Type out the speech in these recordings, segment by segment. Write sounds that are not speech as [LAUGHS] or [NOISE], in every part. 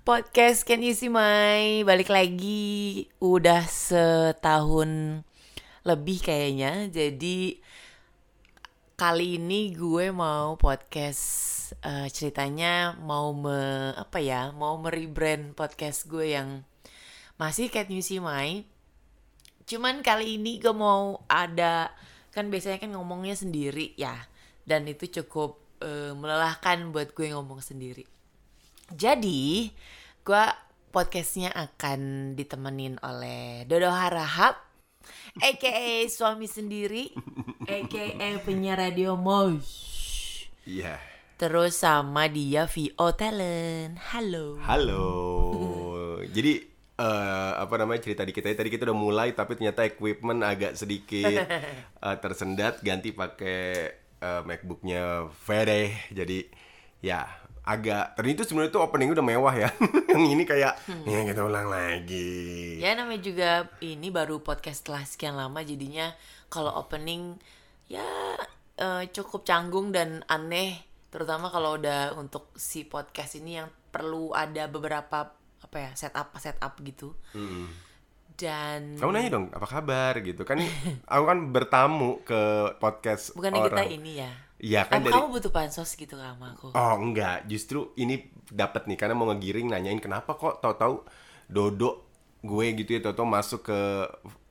podcast Can You See My? Balik lagi. Udah setahun lebih kayaknya. Jadi kali ini gue mau podcast eh, ceritanya mau me apa ya mau merebrand podcast gue yang masih Can You See My. Cuman kali ini gue mau ada kan biasanya kan ngomongnya sendiri ya. Dan itu cukup eh, melelahkan buat gue ngomong sendiri jadi, gue podcastnya akan ditemenin oleh Dodo Harahap, aka suami sendiri, aka penyiar radio Mosh. Iya. Terus sama dia VO Talent. Halo. Halo. [LAUGHS] Jadi eh, apa namanya cerita di kita tadi kita udah mulai tapi ternyata equipment agak sedikit [LAUGHS] eh, tersendat ganti pakai eh, MacBooknya Fede. Jadi ya agak tadi itu sebenarnya tuh opening udah mewah ya. [LAUGHS] Yang ini kayak ya kita ulang lagi. Ya namanya juga ini baru podcast setelah sekian lama jadinya kalau opening ya eh, cukup canggung dan aneh terutama kalau udah untuk si podcast ini yang perlu ada beberapa apa ya setup setup gitu Mm. dan Kamu nanya dong apa kabar gitu kan aku kan bertamu ke podcast bukannya kita ini ya Iya kan dari kamu butuh pansos gitu sama aku Oh enggak, justru ini dapat nih karena mau ngegiring nanyain kenapa kok tahu-tahu Dodo gue gitu ya tahu-tahu masuk ke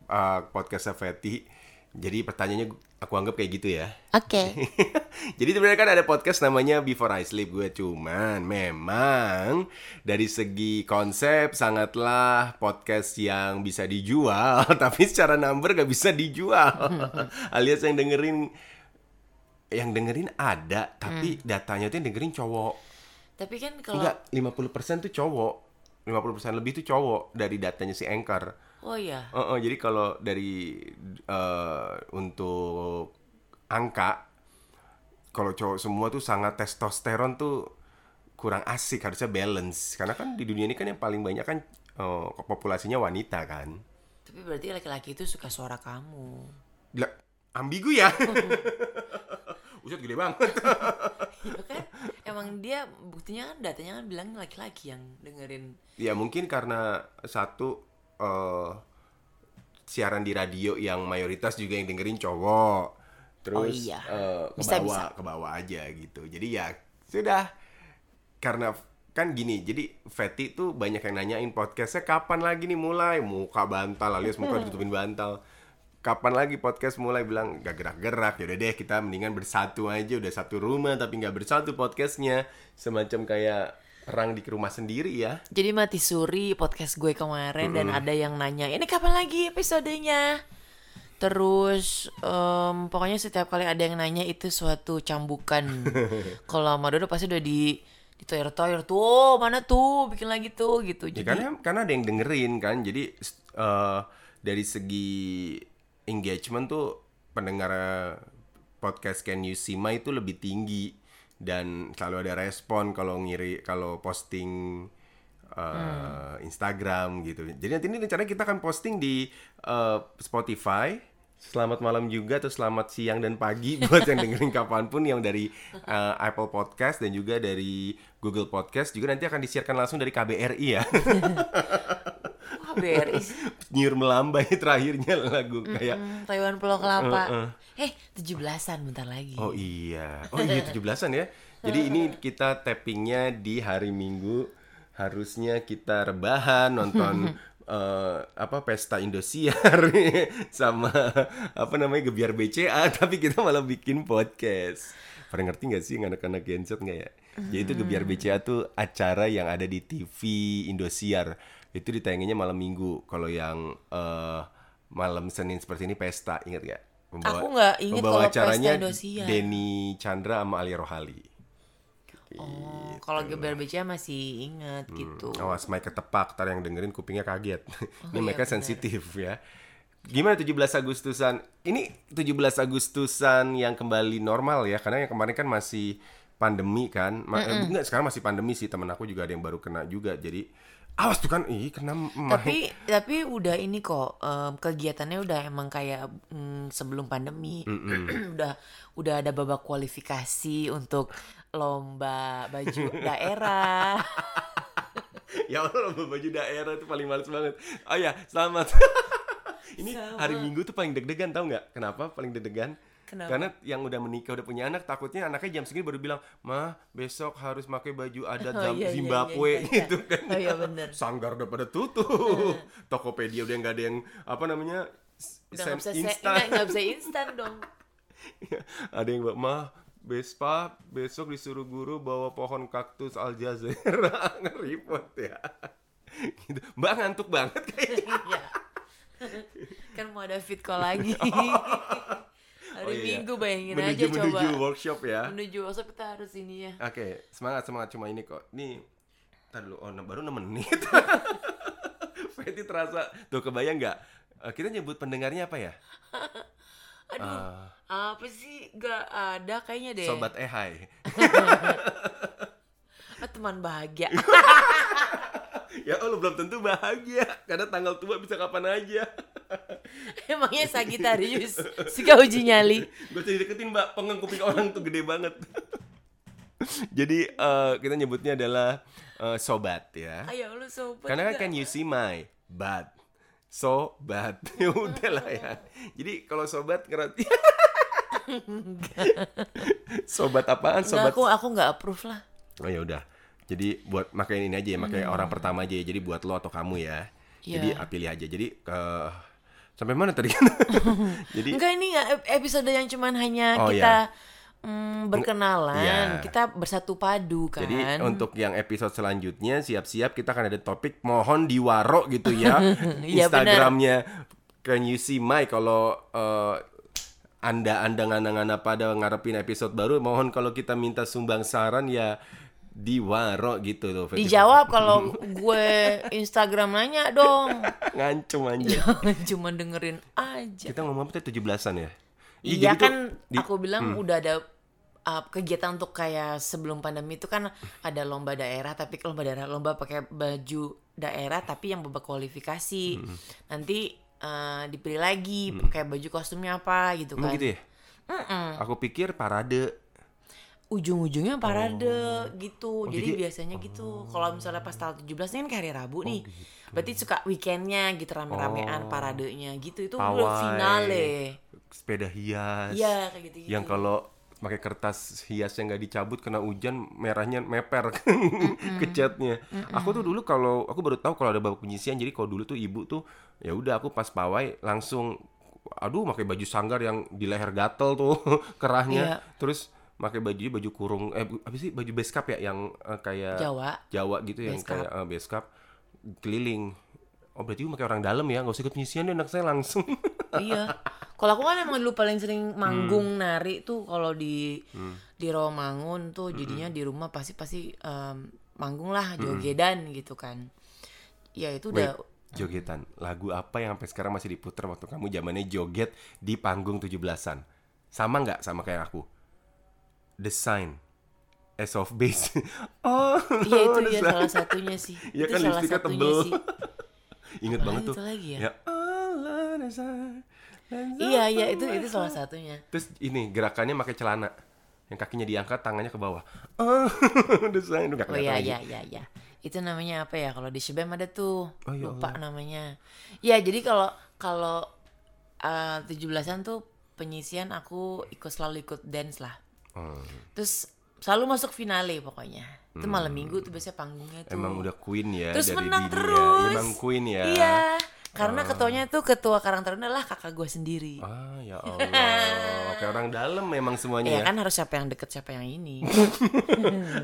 uh, podcast Feti. Jadi pertanyaannya aku anggap kayak gitu ya. oke [LAUGHS] Jadi sebenarnya kan ada podcast namanya Before I Sleep gue cuman memang dari segi konsep sangatlah podcast yang bisa dijual [LAUGHS] tapi secara number gak bisa dijual. Alias yang dengerin yang dengerin ada tapi datanya tuh yang dengerin cowok. tapi kan kalau Enggak, 50% tuh cowok. 50% lebih tuh cowok dari datanya si Anchor. oh iya Heeh, jadi kalau dari eh, untuk angka kalau cowok semua tuh sangat testosteron tuh kurang asik harusnya balance karena kan di dunia ini kan yang paling banyak kan eh, populasinya wanita kan tapi berarti laki-laki itu suka suara kamu Lah, ambigu ya [LAUGHS] Uset gede banget. [LAUGHS] [LAUGHS] Ya kan? Emang dia buktinya kan datanya kan bilang laki-laki yang dengerin. Ya mungkin karena satu eh, siaran di radio yang mayoritas juga yang dengerin cowok. Terus Oh iya. Bisa, ke bisa. bawah ke bawah aja gitu. Jadi ya sudah. Karena kan gini jadi Feti tuh banyak yang nanyain podcastnya kapan lagi nih mulai? Muka bantal alias muka ditutupin bantal kapan lagi podcast mulai bilang gak gerak-gerak yaudah deh kita mendingan bersatu aja udah satu rumah tapi nggak bersatu podcastnya semacam kayak perang di rumah sendiri ya Jadi mati suri podcast gue kemarin dan ada yang nanya ini kapan lagi episodenya. Terus em, pokoknya setiap kali ada yang nanya itu suatu cambukan. [LAUGHS] Kalau sama Dodo pasti udah di di toyer toyer tuh "Oh, mana tuh bikin lagi tuh gitu. Ya, Jadi karena karena ada yang dengerin kan. Jadi eh, dari segi engagement tuh pendengar podcast Can You See My itu lebih tinggi dan selalu ada respon kalau ngiri kalau posting eh, Instagram gitu. Jadi nanti ini rencananya kita akan posting di eh, Spotify. Selamat malam juga atau selamat siang dan pagi [LAUGHS] buat yang dengerin kapan pun yang dari eh, Apple Podcast dan juga dari Google Podcast juga nanti akan disiarkan langsung dari KBRI ya. [LAUGHS] beris. [LAUGHS] Nyur melambai [LAUGHS] terakhirnya lagu kayak Hmm, Taiwan Pulau Kelapa. Eh, 17-an bentar lagi. oh iya. Oh iya [LAUGHS] 17-an ya. Jadi ini kita tappingnya di hari Minggu. Harusnya kita rebahan nonton eh, apa pesta Indosiar sama apa namanya gebiar BCA tapi kita malah bikin podcast. Pernah ngerti nggak sih anak-anak genset nggak ya jadi itu gebiar BCA tuh acara yang ada di TV Indosiar itu ditayanginnya malam Minggu kalau yang eh, malam Senin seperti ini pesta ingat gak? Aku nggak inget Pembawa kalau pesta acaranya Indosiar. Denny Chandra sama Ali Rohali. Oh, kalau Geber BCA masih ingat gitu. Awas mic ketepak, ntar yang dengerin kupingnya kaget. [LAUGHS] Ini iya, mereka sensitif ya. Gimana 17 Agustusan? Ini 17 Agustusan yang kembali normal ya, karena yang kemarin kan masih pandemi kan. Ma- eh, Enggak, sekarang masih pandemi sih, temen aku juga ada yang baru kena juga. Jadi awas tuh kan, ih kena mah. Tapi tapi udah ini kok em, kegiatannya udah emang kayak mm, sebelum pandemi. [CLEARS THROAT] udah udah ada babak kualifikasi untuk lomba baju [LAUGHS] daerah. ya Allah lomba baju daerah itu paling males banget. Oh ya, selamat. [LAUGHS] Ini hari Minggu tuh paling deg-degan tau nggak? Kenapa paling deg-degan? Kenapa? Karena yang udah menikah udah punya anak takutnya anaknya jam segini baru bilang, "Mah, besok harus pakai baju adat [LAUGHS] Oh, iya, iya, Zimbabwe iya, iya. gitu kan." Oh, iya, bener. Sanggar udah pada tutup. Tokopedia udah nggak ada yang apa namanya? Udah nggak bisa instan. nggak nggak bisa instan dong. [LAUGHS] ada yang bilang, mah Bespa besok disuruh guru bawa pohon kaktus Aljazeera [LAUGHS] ngeripot ya gitu. mbak ngantuk banget kayaknya Iya. kan mau ada fit call lagi. Hari Oh, iya. Minggu bayangin menuju aja coba. menuju workshop ya Menuju workshop kita harus ini ya. oke semangat semangat cuma ini kok nih Ntar dulu, oh baru 6 menit [LAUGHS] Fetty terasa Tuh kebayang nggak Eh, Kita nyebut pendengarnya apa ya? [LAUGHS] Aduh, Eh, apa sih? Gak ada kayaknya deh. Sobat Ehai [LAUGHS] Ah, teman bahagia. Ya Allah belum tentu bahagia Karena tanggal tua bisa kapan aja [LAUGHS] Emangnya Sagitarius suka uji nyali. Gue jadi deketin mbak, pengen kuping orang tuh gede banget. [LAUGHS] Jadi eh, kita nyebutnya adalah eh, sobat ya. Ayo lu sobat. Karena kan nggak? can you see my bad, so bad. ya udah lah ya. Jadi kalau sobat ngerti. [LAUGHS] sobat apaan? Nggak, Sobat. aku aku nggak approve lah. Oh ya udah. Jadi buat makanya ini aja ya, makanya Hmm. orang pertama aja ya. Jadi buat lo atau kamu ya. Jadi Iya. ah, pilih aja. Jadi ke sampai mana tadi? [LAUGHS] Jadi Enggak ini ep- episode yang cuman hanya Oh, kita mm, berkenalan, Iya. kita bersatu padu kan. Jadi untuk yang episode selanjutnya siap-siap kita akan ada topik mohon diwaro gitu ya. [LAUGHS] Iya, Instagramnya Can you see my kalau eh, anda anda ngana-ngana pada ngarepin episode baru mohon kalau kita minta sumbang saran ya diwaro gitu loh. Dijawab kalau gue Instagram nanya dong. ngancem aja. [LAUGHS] Cuma dengerin aja. kita ngomong apa tadi 17-an ya? Iya jadi tuh kan di- Hmm. aku bilang udah ada uh, kegiatan untuk kayak sebelum pandemi itu kan ada lomba daerah tapi lomba daerah lomba pakai baju daerah tapi yang babak kualifikasi. Hmm. Nanti uh, dipilih lagi pakai baju kostumnya apa gitu kan. gitu ya? Aku pikir parade. Ujung-ujungnya parade gitu. Jadi, Oh. jadi- Oh. biasanya gitu. Kalau misalnya pas tanggal 17 ini kan hari Rabu nih. Berarti suka weekendnya gitu rame-ramean paradenya gitu. Itu udah Oh. Pawai. finale. Sepeda hias. Iya kayak gitu-gitu. yang kalau pakai kertas hias yang nggak dicabut kena hujan merahnya meper [LAUGHS] ke catnya. Aku tuh dulu kalau aku baru tahu kalau ada babak penyisian jadi kalau dulu tuh ibu tuh ya udah aku pas pawai langsung aduh pakai baju sanggar yang di leher gatel tuh [LAUGHS] kerahnya Iya. terus pakai baju baju kurung eh apa sih baju beskap ya yang eh, kayak Jawa. Jawa gitu yang kayak eh, beskap keliling oh berarti gue pakai orang dalam ya nggak usah ikut penyisian deh anak saya langsung [LAUGHS] iya. Kalau aku kan emang dulu paling sering manggung Hmm. nari tuh kalau di di Rawamangun tuh jadinya di rumah pasti pasti em, manggung lah jogedan gitu kan. Ya itu Wait, udah jogetan. Lagu apa yang sampai sekarang masih diputer waktu kamu zamannya joget di panggung 17-an? Sama nggak sama kayak aku? The Sign. As of Base. [LAUGHS] oh, Iya itu ya salah satunya sih. [LAUGHS] Iya itu kan salah lipstiknya tebel. sih. [LAUGHS] Ingat banget tuh. lagi ya? Ya, Allah, Iya iya itu itu salah satunya. Terus ini gerakannya pakai celana. Yang kakinya diangkat, tangannya ke bawah. Oh, sign. Udah Oh iya iya iya iya. Itu namanya apa ya? Kalau di Shebem ada tuh. Oh, ya Lupa namanya. Ya jadi kalau kalau uh, 17-an tuh penyisian aku ikut selalu ikut dance lah. Oh, Terus selalu masuk finale pokoknya. Itu malam minggu tuh biasanya panggungnya tuh. Hmm. emang udah queen ya Terus dari menang dini ya. terus. Emang queen ya. Iya. Karena ketuanya tuh ketua Karang Taruna lah kakak gue sendiri. Ah ya [LAUGHS] Allah, kayak orang dalam memang semuanya Iya ya. kan harus siapa yang deket siapa yang ini. [LAUGHS]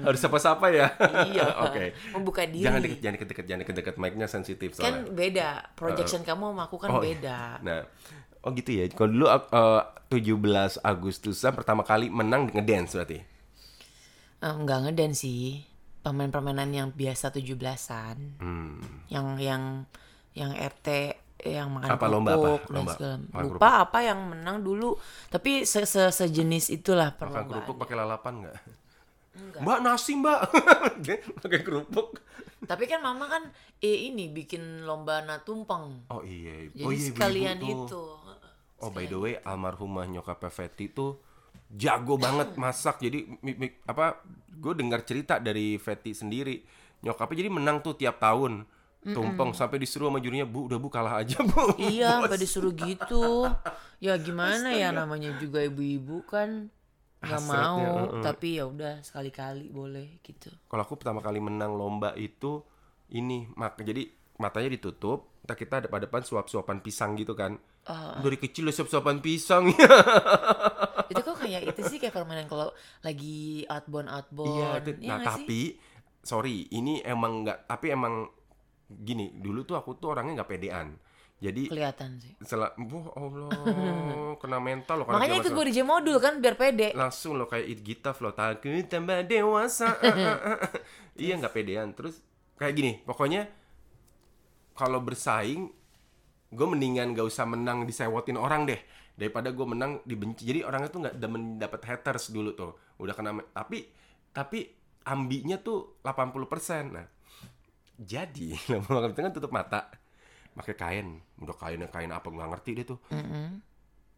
Harus sapa-sapa ya. iya. [LAUGHS] Oke. Membuka diri. Jangan deket, jangan deket-deket, jangan deket-deket mic-nya sensitif kan soalnya. beda. Projection kamu sama aku kan Oh, beda. Nah, oh gitu ya. Kalau dulu uh, 17 Agustusan pertama kali menang ngedance berarti. Eh, enggak ngeden sih. Permain-permainan yang biasa 17-an. Hmm. Yang yang yang RT yang makan Apa, lomba apa? kerupuk Lomba segala makan lupa apa yang menang dulu tapi se -se sejenis itulah Makan perlombaan kerupuk pakai lalapan nggak? Mbak nasi mbak, [LAUGHS] pakai kerupuk. tapi kan mama kan eh, ini bikin lomba natumpeng Oh iya, jadi oh iya sekalian tuh. itu Oh by the way, almarhumah nyokap Fetty tuh jago banget [CLEARS THROAT] masak. Jadi mi- mi- apa? Gue dengar cerita dari Fetty sendiri. nyokapnya jadi menang tuh tiap tahun tumpeng sampai disuruh sama jurinya bu udah bu kalah aja bu Iya, [LAUGHS] sampai disuruh gitu. Ya gimana ya namanya juga ibu-ibu kan nggak mau, heeh. tapi ya udah sekali-kali boleh gitu. kalau aku pertama kali menang lomba itu ini mak jadi matanya ditutup entah kita depan depan suap suapan pisang gitu kan Ah. dari kecil udah suap suapan pisang [LAUGHS] itu kok kayak itu sih kayak permainan kalau lagi outbound outbound. iya itu- Iya nah nggak sih? tapi sorry ini emang nggak tapi emang gini dulu tuh aku tuh orangnya nggak pedean jadi kelihatan sih. setelah wah allah [LAUGHS] kena mental loh Makanya ikut body jam modul kan biar pede. langsung lo kayak it gita flow takut tambah dewasa [LAUGHS] iya nggak pedean terus kayak gini pokoknya kalau bersaing gue mendingan gak usah menang disewotin orang deh. Daripada gue menang dibenci. Jadi orangnya tuh nggak demen dapat haters dulu tuh. Udah kena tapi tapi ambinya tuh 80% nah jadi [LAUGHS] lama-lama kan tutup mata. Pakai kain. Udah kain kain apa nggak ngerti deh tuh.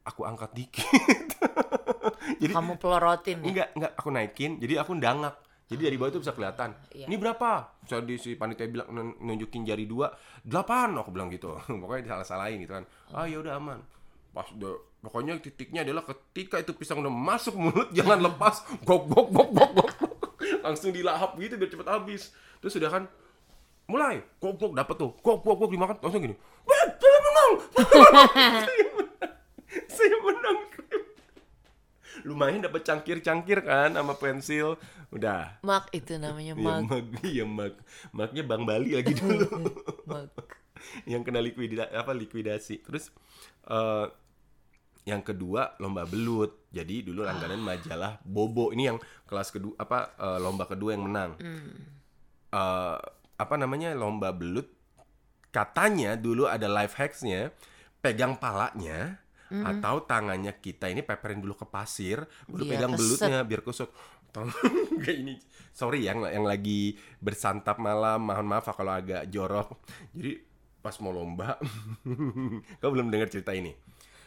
Aku angkat dikit. [LAUGHS] Jadi Kamu pelorotin ya. Enggak, enggak aku naikin. Jadi aku ndangak. Jadi dari bawah itu bisa kelihatan. Iya. Ini berapa? Jadi si panitia bilang nun- nunjukin jari dua, delapan. Aku bilang gitu. [LAUGHS] Pokoknya disalah-salahin gitu kan. Ah ya udah aman. Pas udah pokoknya titiknya adalah ketika itu pisang udah masuk mulut [LAUGHS] jangan lepas. Gok gok gok gok gok. [LAUGHS] Langsung dilahap gitu biar cepet habis. Terus udah kan mulai gok gok dapet tuh. Gok gok gok dimakan langsung gini. "Weh, Saya menang. Saya menang. Lumayan dapat cangkir-cangkir kan sama pensil. Udah. Mak itu namanya Iya mak. mag, [LAUGHS] iya mag, magnya Bang Bali lagi dulu mak. [LAUGHS] yang kena likuida apa likuidasi. Terus eh yang kedua lomba belut. Jadi dulu langganan majalah Bobo ini yang kelas kedua apa eh, lomba kedua yang menang. Eh, apa namanya lomba belut? Katanya dulu ada life hacksnya, pegang palanya atau tangannya kita ini peperin dulu ke pasir, baru Biar pegang keset. belutnya biar kusut. Tolong [LAUGHS] kayak ini. Sorry yang yang lagi bersantap malam, mohon maaf kalau agak jorok. Jadi pas mau lomba, [LAUGHS] kau belum dengar cerita ini.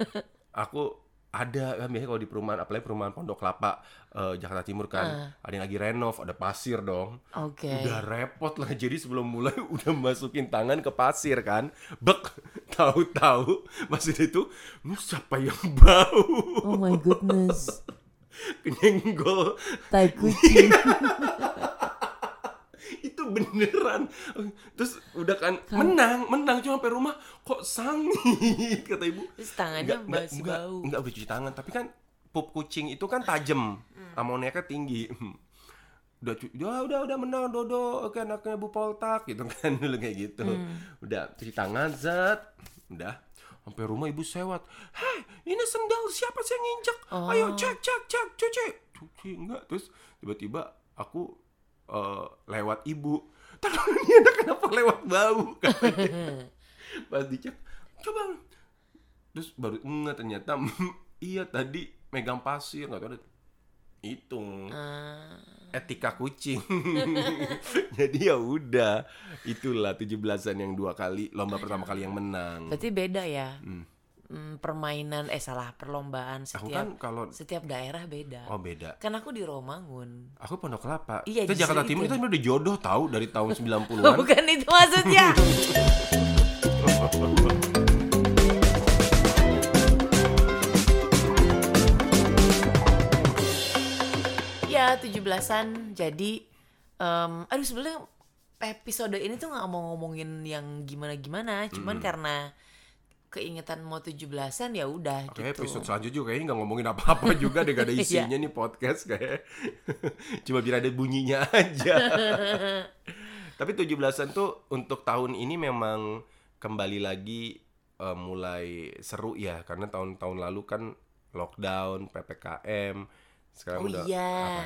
[LAUGHS] Aku ada kan biasanya kalau di perumahan apalagi perumahan Pondok Kelapa eh, Jakarta Timur kan ada yang lagi renov ada pasir dong Oke. udah repot lah jadi sebelum mulai [LAUGHS] udah masukin tangan ke pasir kan bek tahu-tahu masih itu "Hmm, siapa yang bau Oh my goodness. [LAUGHS] kenyenggol Tai kucing. [LAUGHS] beneran. Terus udah kan menang menang cuma sampai rumah kok sangit [LAUGHS] kata ibu. Terus tangannya Nggak- nggak- masih nggak- bau. nggak udah cuci tangan tapi kan pup kucing itu kan tajam Hmm. amoniaknya tinggi. [LAUGHS] Udah udah udah udah menang dodo oke anaknya bu poltak gitu kan [LAUGHS] dulu kayak gitu. Hmm. udah cuci tangan zat udah. Sampai rumah ibu sewat hei ini sendal siapa sih yang nginjek? Oh. ayo cek cek cek cuci. Cuci enggak terus tiba-tiba aku eh, lewat ibu. Tapi [LAUGHS] ini anak kenapa lewat bau? Katanya. [LAUGHS] pas dicek coba. Terus baru enggak ternyata [LAUGHS] iya tadi megang pasir nggak tahu ada hitung. Ah, etika kucing. Jadi ya udah itulah 17-an yang dua kali lomba pertama kali yang menang. Berarti beda ya. Hmm, permainan eh salah perlombaan aku setiap kan kalau setiap daerah beda. oh beda Kan aku di Romangun. aku Pondok Kelapa Iya, itu Jakarta Timur itu. udah jodoh tahu dari tahun [LAUGHS] 90-an Oh, bukan itu maksudnya. [LAUGHS] ya 17-an jadi em, aduh sebenarnya episode ini tuh nggak mau ngomongin yang gimana-gimana, cuman karena keingetan mau 17-an ya udah gitu. episode selanjutnya juga kayaknya nggak ngomongin apa-apa [LAUGHS] juga deh gak ada isinya nih podcast kayak [LAUGHS] cuma biar ada bunyinya [LAUGHS] aja. Tapi 17-an tuh untuk tahun ini memang kembali lagi eh, mulai seru ya karena tahun-tahun lalu kan lockdown, PPKM. Sekarang Oh udah iya. apa?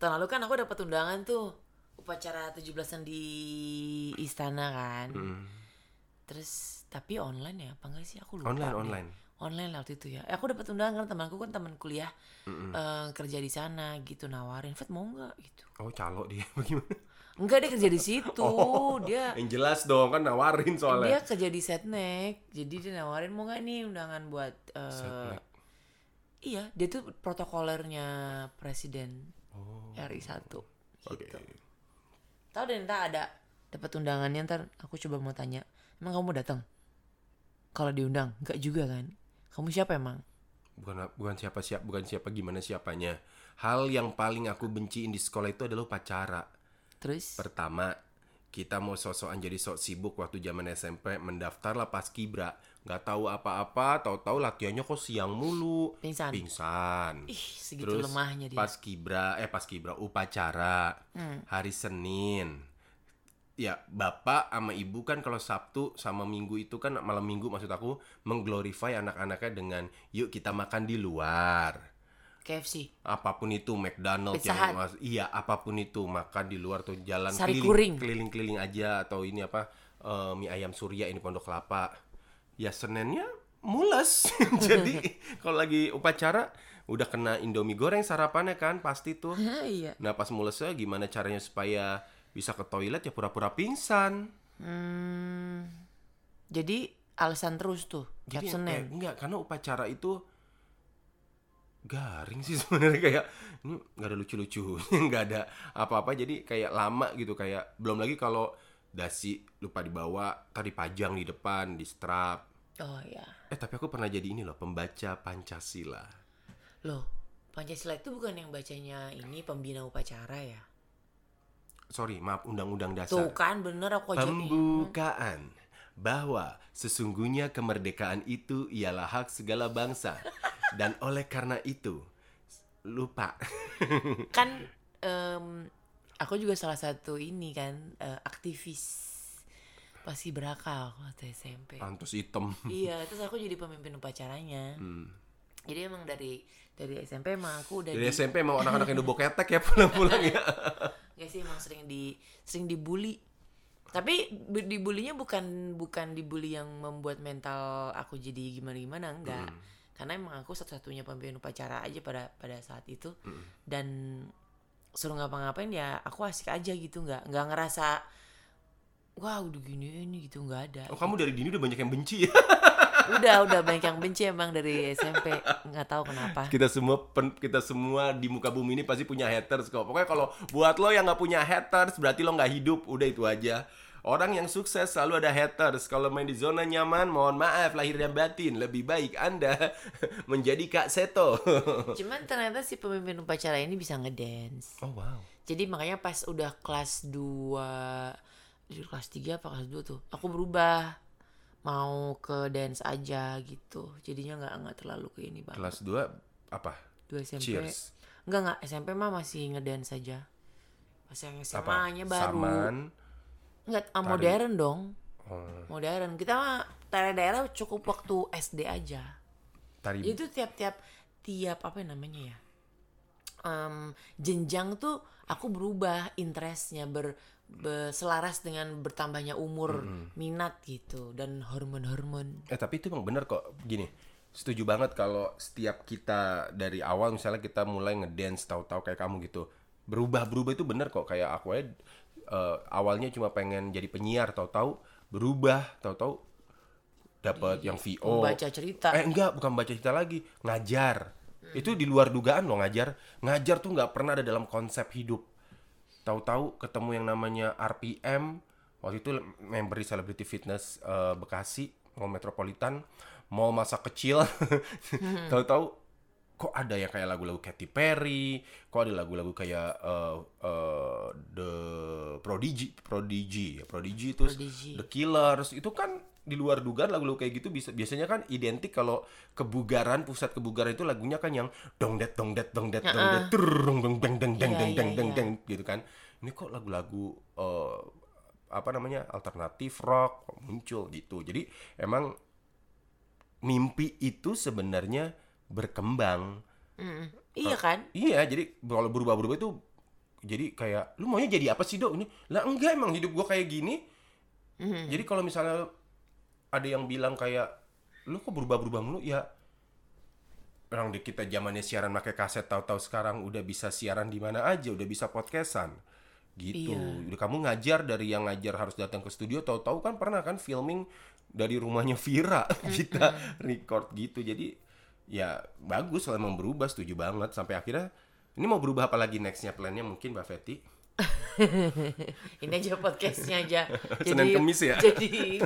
Tahun lalu kan aku dapat undangan tuh upacara 17-an di istana kan. Hmm. Terus tapi online ya apa enggak sih aku lupa. Online, deh. online. Online lah waktu itu ya. Eh, Aku dapat undangan temanku kan teman kuliah eh, kerja di sana gitu nawarin, "Fet mau nggak?" gitu. Oh, calo dia [LAUGHS] bagaimana? Enggak dia kerja di situ. [LAUGHS] Oh. Dia Yang jelas dong kan nawarin dia soalnya. kerja di Setnek. Jadi dia nawarin mau nggak nih undangan buat eh, Setnek. Iya, dia tuh protokolernya presiden Oh. RI 1 Oke. gitu. tahu deh ntar ada dapat undangannya ntar aku coba mau tanya emang kamu datang kalau diundang nggak juga kan? Kamu siapa emang? Bukan bukan siapa siapa bukan siapa gimana siapanya. Hal yang paling aku benciin di sekolah itu adalah upacara. Terus? Pertama kita mau sosokan jadi sok sibuk waktu zaman SMP mendaftarlah pas kibra. Nggak tahu apa-apa tahu-tahu latihannya kok siang mulu. Pingsan. pingsan. Ih segitu lemahnya dia. pas kibra eh pas kibra upacara. Hmm. hari Senin ya bapak sama ibu kan kalau Sabtu sama Minggu itu kan malam Minggu maksud aku mengglorify anak-anaknya dengan yuk kita makan di luar. KFC apa pun itu McDonald's Pizza yang mas- iya apa pun itu makan di luar tuh jalan Sari keliling Kuring. keliling-keliling aja atau ini apa eh, mie ayam surya ini Pondok Kelapa. Ya Seninnya mules. [LAUGHS] Jadi [LAUGHS] kalau lagi upacara udah kena Indomie goreng sarapannya kan pasti tuh. Iya. Nah pas mulesnya gimana caranya supaya bisa ke toilet ya pura-pura pingsan. Hmm, jadi alasan terus tuh tiap Jadi, Senin. eh, enggak karena upacara itu garing sih [LAUGHS] sebenarnya kayak ini nggak ada lucu-lucu [LAUGHS] nggak ada apa-apa. Jadi kayak lama gitu kayak belum lagi kalau dasi lupa dibawa tadi pajang di depan di strap. Oh ya eh tapi aku pernah jadi ini loh pembaca pancasila. Loh Pancasila itu bukan yang bacanya ini pembina upacara ya sorry maaf undang-undang tuh dasar kan bener aku aja nih. pembukaan bahwa sesungguhnya kemerdekaan itu ialah hak segala bangsa dan oleh karena itu lupa [LAUGHS] kan em, aku juga salah satu ini kan eh, aktivis pasti berakal waktu SMP pantus hitam iya terus aku jadi pemimpin upacaranya Hmm. jadi emang dari dari SMP emang aku udah Dari di, SMP emang anak-anak yang udah ketek ya pulang-pulang ya. [LAUGHS] nggak sih emang sering di sering dibully tapi bu- dibulinya bukan bukan dibully yang membuat mental aku jadi gimana gimana enggak Hmm. karena emang aku satu-satunya pemimpin upacara aja pada pada saat itu Hmm. dan suruh ngapa-ngapain ya aku asik aja gitu nggak nggak ngerasa wah udah gini ini gitu nggak ada Oh kamu dari dini udah banyak yang benci ya. [LAUGHS] udah udah banyak yang benci emang dari SMP nggak tahu kenapa Kita semua pen- kita semua di muka bumi ini pasti punya haters kok. Pokoknya kalau buat lo yang nggak punya haters berarti lo nggak hidup. Udah itu aja. Orang yang sukses selalu ada haters. Kalau main di zona nyaman, mohon maaf lahir dan batin. Lebih baik Anda [LAUGHS] menjadi Kak Seto. [LAUGHS] cuman ternyata si pemimpin upacara ini bisa ngedance oh wow. Jadi makanya pas udah kelas 2 di kelas 3 apa kelas 2 tuh aku berubah mau ke dance aja gitu. Jadinya nggak nggak terlalu ke ini banget. Kelas 2 apa? Dua SMP. Cheers. Enggak enggak SMP mah masih ngedance aja. Pas yang Apa? SMA-nya baru. Saman. Enggak ah, modern dong. Oh, Modern. Kita mah daerah-daerah cukup waktu SD aja. tari Itu tiap-tiap tiap apa namanya ya? Em, jenjang tuh aku berubah interestnya ber, be- selaras dengan bertambahnya umur minat gitu dan hormon-hormon. Eh tapi itu emang bener kok gini. Setuju banget kalau setiap kita dari awal misalnya kita mulai ngedance tahu-tahu kayak kamu gitu. Berubah-berubah itu bener kok kayak aku aja eh, awalnya cuma pengen jadi penyiar tahu-tahu berubah tahu-tahu dapat yang VO. Membaca cerita. Eh enggak, bukan baca cerita lagi, ngajar. Itu di luar dugaan loh ngajar. Ngajar tuh nggak pernah ada dalam konsep hidup. Tahu-tahu ketemu yang namanya RPM. Waktu itu member di Celebrity Fitness eh, Bekasi, Mall Metropolitan, mall masa kecil. [LAUGHS] Tahu-tahu kok ada yang kayak lagu-lagu Katy Perry, kok ada lagu-lagu kayak eh, eh, The Prodigy, Prodigy, ya Prodigy Prodigy. The Killers itu kan di luar dugaan lagu-lagu kayak gitu bisa biasanya kan identik kalau kebugaran pusat kebugaran itu lagunya kan yang dong det dong det dong det dong deng deng deng deng deng deng deng gitu kan ini kok lagu-lagu eh, apa namanya alternatif rock muncul gitu jadi emang mimpi itu sebenarnya berkembang Mm. Iya kan? Iya, jadi kalau berubah-berubah itu jadi kayak lu maunya jadi apa sih, Dok? Ini lah enggak emang hidup gua kayak gini. Mhm. Jadi kalau misalnya ada yang bilang kayak lu kok berubah-berubah mulu ya orang di kita zamannya siaran pakai kaset tahu-tahu sekarang udah bisa siaran di mana aja, udah bisa podcastan. Gitu. Iya. Udah kamu ngajar dari yang ngajar harus datang ke studio, tahu-tahu kan pernah kan filming dari rumahnya Vira [LAUGHS] kita record gitu. Jadi ya bagus kalau emang berubah setuju banget sampai akhirnya ini mau berubah apa lagi nextnya plannya mungkin Mbak Feti [LAUGHS] ini aja podcastnya aja. [LAUGHS] Senin Kemis ya? Jadi ini.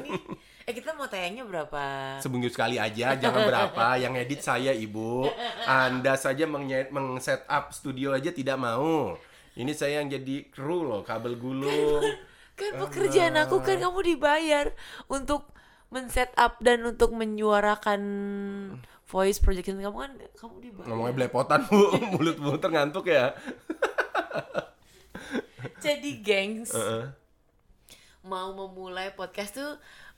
Eh kita mau tayangnya berapa? Seminggu sekali aja, jangan berapa. [LAUGHS] Yang edit saya, Ibu. Anda saja meng- meng-set up studio aja tidak mau. Ini saya yang jadi kru loh, kabel gulung. [LAUGHS] Kan pekerjaan aku kan kamu dibayar untuk men-set up dan untuk menyuarakan voice projection kamu kan kamu dibayar. Ngomongnya belepotan, Bu. [LAUGHS] Mulut-mulut ngantuk ya. Jadi gengs, mau memulai podcast tuh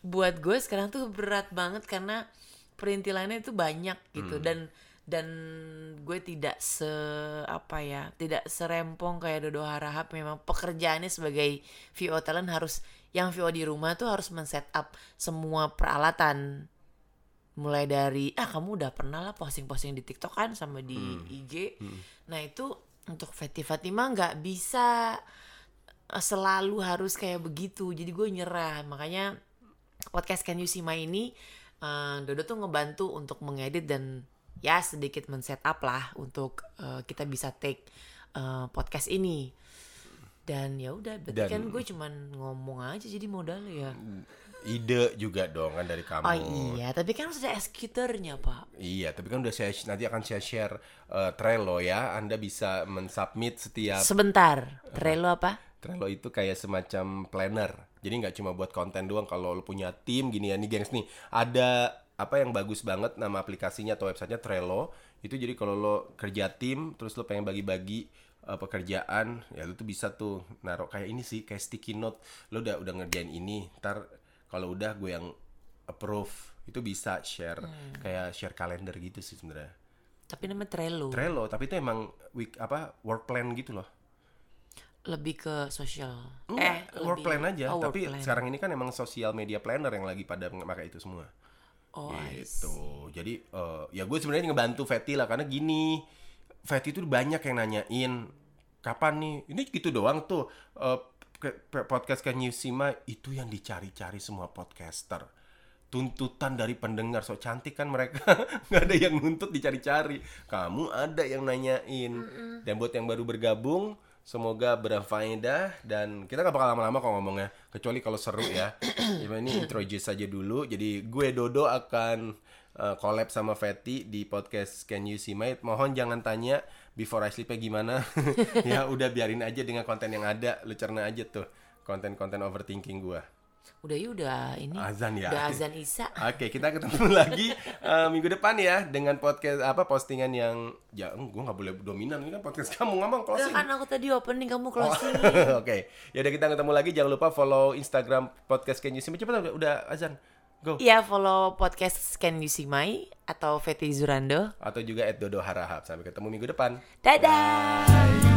buat gue sekarang tuh berat banget karena perintilannya itu banyak gitu. Dan dan gue tidak se apa ya tidak serempong kayak Dodo Harahap. Memang pekerjaannya sebagai VO talent harus yang VO di rumah tuh harus men-set up semua peralatan. Mulai dari ah kamu udah pernah lah posting-posting di TikTok kan sama di IG nah itu untuk Feti Fatima nggak bisa eh, selalu harus kayak begitu. Jadi gue nyerah. Makanya podcast Can You See My ini eh, Dodo tuh ngebantu untuk mengedit dan ya sedikit men-set up lah untuk eh, kita bisa take eh, podcast ini dan ya udah berarti Dan- kan gue cuman ngomong aja jadi modal ya Ide juga dong kan dari kamu. oh iya tapi kan harus ada executornya pak Iya, tapi kan udah saya nanti akan saya share eh, Trello ya. Anda bisa mensubmit setiap sebentar Trello apa Trello itu kayak semacam planner. Jadi nggak cuma buat konten doang. Kalau lo punya tim gini ya nih gengs nih, ada apa yang bagus banget nama aplikasinya atau websitenya Trello. Itu jadi kalau lo kerja tim, terus lo pengen bagi-bagi eh, pekerjaan, ya lo tuh bisa tuh naruh kayak ini sih, kayak sticky note. Lo udah udah ngerjain ini, ntar kalau udah gue yang approve itu bisa share kayak share kalender gitu sih sebenarnya. tapi namanya Trello Trello, tapi itu emang week apa work plan gitu loh. Lebih ke sosial Enggak, work lebih- plan aja. oh, tapi plan. sekarang ini kan emang sosial media planner yang lagi pada pakai itu semua. oh I Gitu. Jadi eh, ya gue sebenarnya ngebantu Fatty lah karena gini. Fatty itu banyak yang nanyain kapan nih. Ini gitu doang tuh eh, ke- pe- podcast Can You See My itu yang dicari-cari semua podcaster. Tuntutan dari pendengar so cantik kan mereka [LAUGHS] nggak ada yang nuntut dicari-cari. Kamu ada yang nanyain. Dan buat yang baru bergabung Semoga berfaedah dan kita nggak bakal lama-lama kok ngomongnya kecuali kalau seru ya. [CLEARS THROAT] Cuma ini introduce saja dulu. Jadi gue Dodo akan uh, collab sama Fatty di podcast Can You See My. Mohon jangan tanya before I sleep gimana. [LAUGHS] ya udah biarin aja dengan konten yang ada. Lu cerna aja tuh konten-konten overthinking gue. Udah ya udah ini Azan ya. udah azan Isa Oke, kita ketemu [LAUGHS] lagi uh, minggu depan ya dengan podcast apa postingan yang ya gue nggak boleh dominan ini kan podcast [LAUGHS] kamu ngomong Udah closing. kan aku tadi opening kamu closing [LAUGHS] Oke, ya udah kita ketemu lagi. Jangan lupa follow Instagram podcast Can You See Me. Cepat udah, udah azan. Go. Iya follow podcast Can You See My atau Feti Zurando Atau juga at Dodo Harahap. Sampai ketemu minggu depan. Dadah